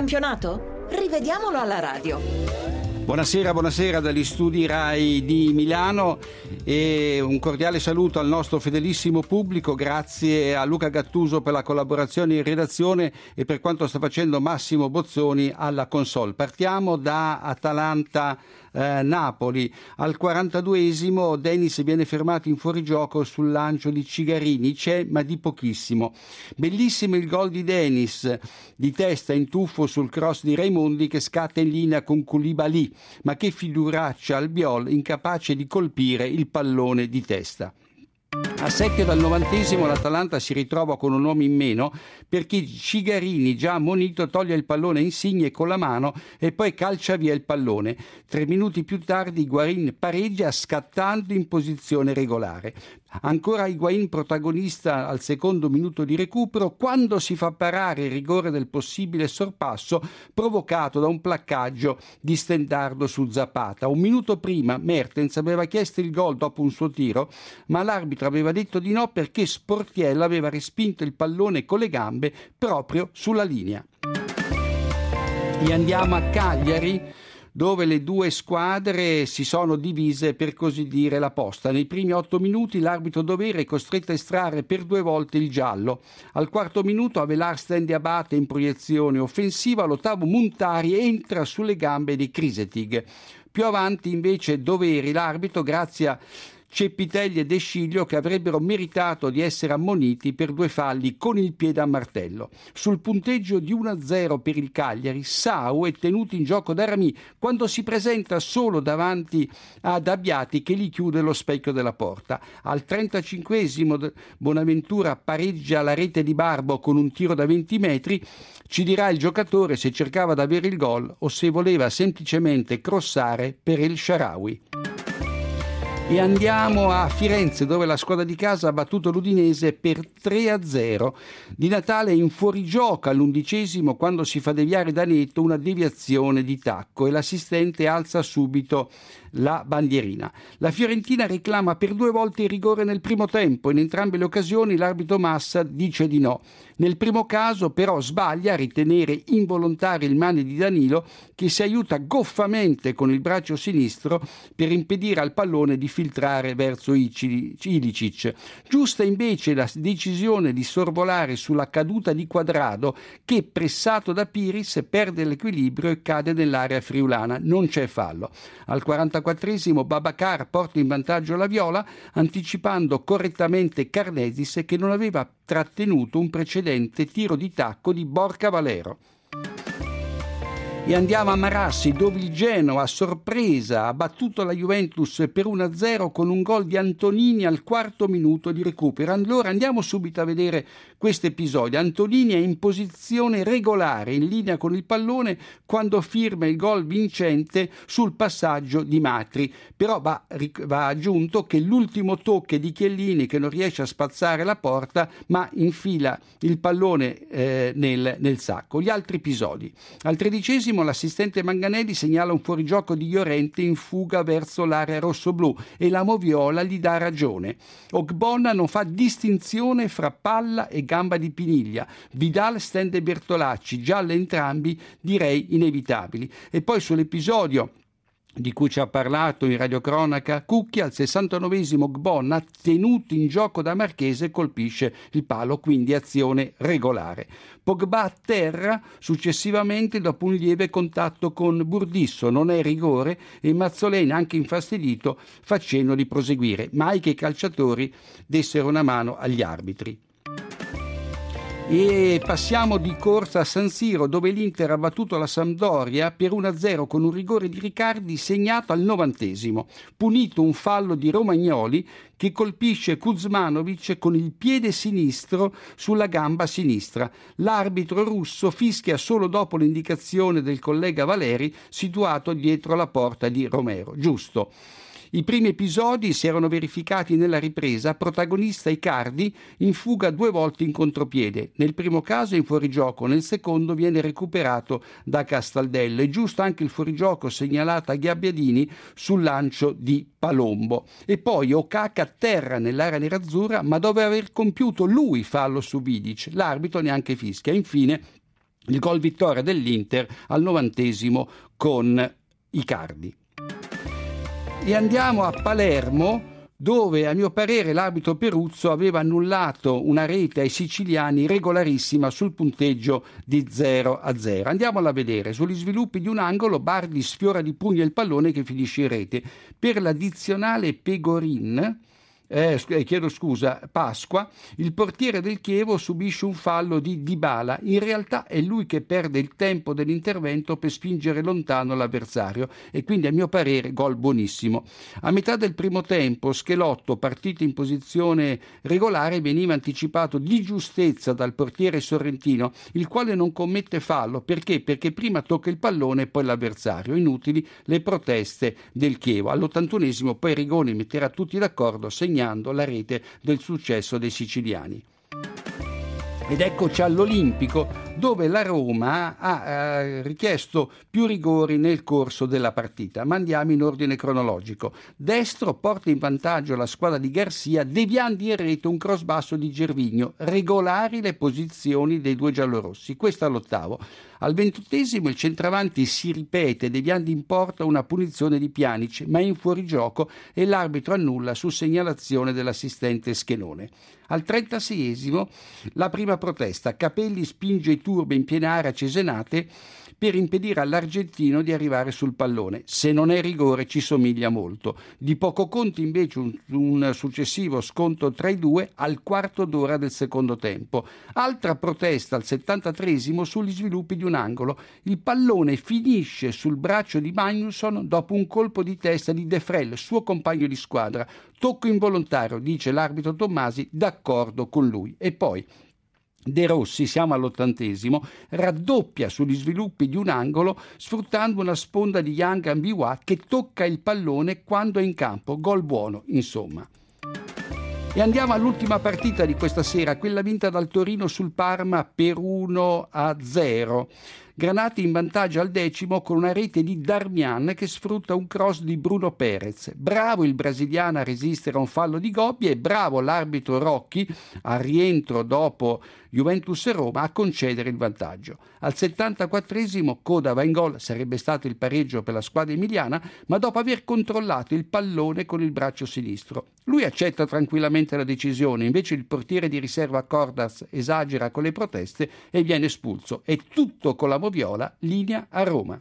campionato? Rivediamolo alla radio. Buonasera, buonasera dagli studi RAI di Milano e un cordiale saluto al nostro fedelissimo pubblico, grazie a Luca Gattuso per la collaborazione in redazione e per quanto sta facendo Massimo Bozzoni alla console. Partiamo da Atalanta eh, Napoli. Al 42esimo Dennis viene fermato in fuorigioco sul lancio di Cigarini, c'è ma di pochissimo. Bellissimo il gol di Dennis, di testa in tuffo sul cross di Raimondi che scatta in linea con Koulibaly ma che figuraccia al Biol incapace di colpire il pallone di testa. A 7 dal novantesimo l'Atalanta si ritrova con un uomo in meno perché Cigarini, già ammonito, toglie il pallone a Insigne con la mano e poi calcia via il pallone. Tre minuti più tardi Guarin pareggia scattando in posizione regolare. Ancora Higuain protagonista al secondo minuto di recupero quando si fa parare il rigore del possibile sorpasso provocato da un placcaggio di Stendardo su Zapata. Un minuto prima Mertens aveva chiesto il gol dopo un suo tiro, ma l'arbitro aveva detto di no perché Sportiella aveva respinto il pallone con le gambe proprio sulla linea. E andiamo a Cagliari dove le due squadre si sono divise per così dire la posta. Nei primi otto minuti l'arbitro dovere è costretto a estrarre per due volte il giallo. Al quarto minuto Avelar stende Abate in proiezione offensiva, all'ottavo Montari entra sulle gambe di Crisetig. Più avanti invece Doveri, l'arbitro, grazie a Cepitelli e De Sciglio che avrebbero meritato di essere ammoniti per due falli con il piede a martello. Sul punteggio di 1-0 per il Cagliari, Sau è tenuto in gioco da Rami quando si presenta solo davanti ad Abbiati che gli chiude lo specchio della porta. Al 35 Bonaventura pareggia la rete di Barbo con un tiro da 20 metri. Ci dirà il giocatore se cercava di avere il gol o se voleva semplicemente crossare per il Sharawi. E andiamo a Firenze dove la squadra di casa ha battuto l'Udinese per 3-0. Di Natale in fuorigioco all'undicesimo quando si fa deviare da netto una deviazione di tacco e l'assistente alza subito la bandierina. La Fiorentina reclama per due volte il rigore nel primo tempo. In entrambe le occasioni l'arbitro Massa dice di no. Nel primo caso però sbaglia a ritenere involontario il mani di Danilo che si aiuta goffamente con il braccio sinistro per impedire al pallone di filtrare verso Ilicic. Giusta invece la decisione di sorvolare sulla caduta di Quadrado che pressato da Piris perde l'equilibrio e cade nell'area friulana. Non c'è fallo. Al 44esimo Babacar porta in vantaggio la Viola anticipando correttamente Carnesis che non aveva trattenuto un precedente tiro di tacco di Borca Valero. E andiamo a Marassi dove il Genoa a sorpresa ha battuto la Juventus per 1-0 con un gol di Antonini al quarto minuto di recupero. Allora andiamo subito a vedere questo episodio. Antonini è in posizione regolare, in linea con il pallone, quando firma il gol vincente sul passaggio di Matri. Però va, va aggiunto che l'ultimo tocco di Chiellini che non riesce a spazzare la porta ma infila il pallone eh, nel, nel sacco. Gli altri episodi. Al tredicesimo l'assistente Manganelli segnala un fuorigioco di Llorente in fuga verso l'area rossoblù e la Moviola gli dà ragione. Ogbonna non fa distinzione fra palla e gamba di Piniglia. Vidal stende Bertolacci, gialle entrambi, direi inevitabili. E poi sull'episodio di cui ci ha parlato in radiocronaca Cucchi al 69 Gbonna tenuto in gioco da Marchese colpisce il palo quindi azione regolare. Pogba a terra successivamente dopo un lieve contatto con Burdisso non è rigore e Mazzoleni anche infastidito fa cenno di proseguire mai che i calciatori dessero una mano agli arbitri e passiamo di corsa a San Siro dove l'Inter ha battuto la Sampdoria per 1-0 con un rigore di Riccardi segnato al novantesimo. Punito un fallo di Romagnoli che colpisce Kuzmanovic con il piede sinistro sulla gamba sinistra. L'arbitro russo fischia solo dopo l'indicazione del collega Valeri situato dietro la porta di Romero. Giusto. I primi episodi si erano verificati nella ripresa, protagonista Icardi in fuga due volte in contropiede. Nel primo caso in fuorigioco, nel secondo viene recuperato da Castaldello. È giusto anche il fuorigioco segnalato a Gabbiadini sul lancio di Palombo. E poi Okaka atterra nell'area nerazzurra, ma dove aver compiuto lui fallo su Vidic. L'arbitro neanche fischia. Infine il gol vittoria dell'Inter al novantesimo con Icardi. E andiamo a Palermo dove a mio parere l'arbitro Peruzzo aveva annullato una rete ai siciliani regolarissima sul punteggio di 0 a 0. Andiamola a vedere. Sugli sviluppi di un angolo Bardi sfiora di pugno il pallone che finisce in rete. Per l'addizionale Pegorin eh, eh, chiedo scusa, Pasqua, il portiere del Chievo subisce un fallo di Dybala. In realtà è lui che perde il tempo dell'intervento per spingere lontano l'avversario e quindi a mio parere gol buonissimo. A metà del primo tempo Schelotto, partito in posizione regolare, veniva anticipato di giustezza dal portiere sorrentino, il quale non commette fallo perché? Perché prima tocca il pallone e poi l'avversario. Inutili le proteste del Chievo. All'81esimo poi Rigoni metterà tutti d'accordo, segnando segnando la rete del successo dei siciliani. Ed eccoci all'Olimpico dove la Roma ha eh, richiesto più rigori nel corso della partita. Ma andiamo in ordine cronologico. Destro porta in vantaggio la squadra di Garcia, deviando in rete un cross basso di Gervigno. Regolari le posizioni dei due giallorossi. Questo all'ottavo. Al ventottesimo il centravanti si ripete, deviando in porta una punizione di Pjanic, ma in fuorigioco e l'arbitro annulla su segnalazione dell'assistente Schenone. Al 36esimo la prima protesta, Capelli spinge i turbe in piena area cesenate per impedire all'argentino di arrivare sul pallone. Se non è rigore ci somiglia molto. Di poco conto invece un, un successivo sconto tra i due al quarto d'ora del secondo tempo. Altra protesta al 73 sugli sviluppi di un angolo. Il pallone finisce sul braccio di Magnusson dopo un colpo di testa di De Frel, suo compagno di squadra. Tocco involontario, dice l'arbitro Tommasi, d'accordo con lui. E poi De Rossi, siamo all'ottantesimo, raddoppia sugli sviluppi di un angolo sfruttando una sponda di Yang Ambiwa che tocca il pallone quando è in campo. Gol buono, insomma. E andiamo all'ultima partita di questa sera, quella vinta dal Torino sul Parma per 1 a 0. Granati in vantaggio al decimo con una rete di Darmian che sfrutta un cross di Bruno Perez. Bravo il brasiliano a resistere a un fallo di Gobbi e bravo l'arbitro Rocchi al rientro dopo Juventus e Roma a concedere il vantaggio. Al 74esimo Coda va in gol, sarebbe stato il pareggio per la squadra emiliana, ma dopo aver controllato il pallone con il braccio sinistro. Lui accetta tranquillamente la decisione, invece il portiere di riserva Cordas esagera con le proteste e viene espulso. È tutto con la Viola, linea a Roma.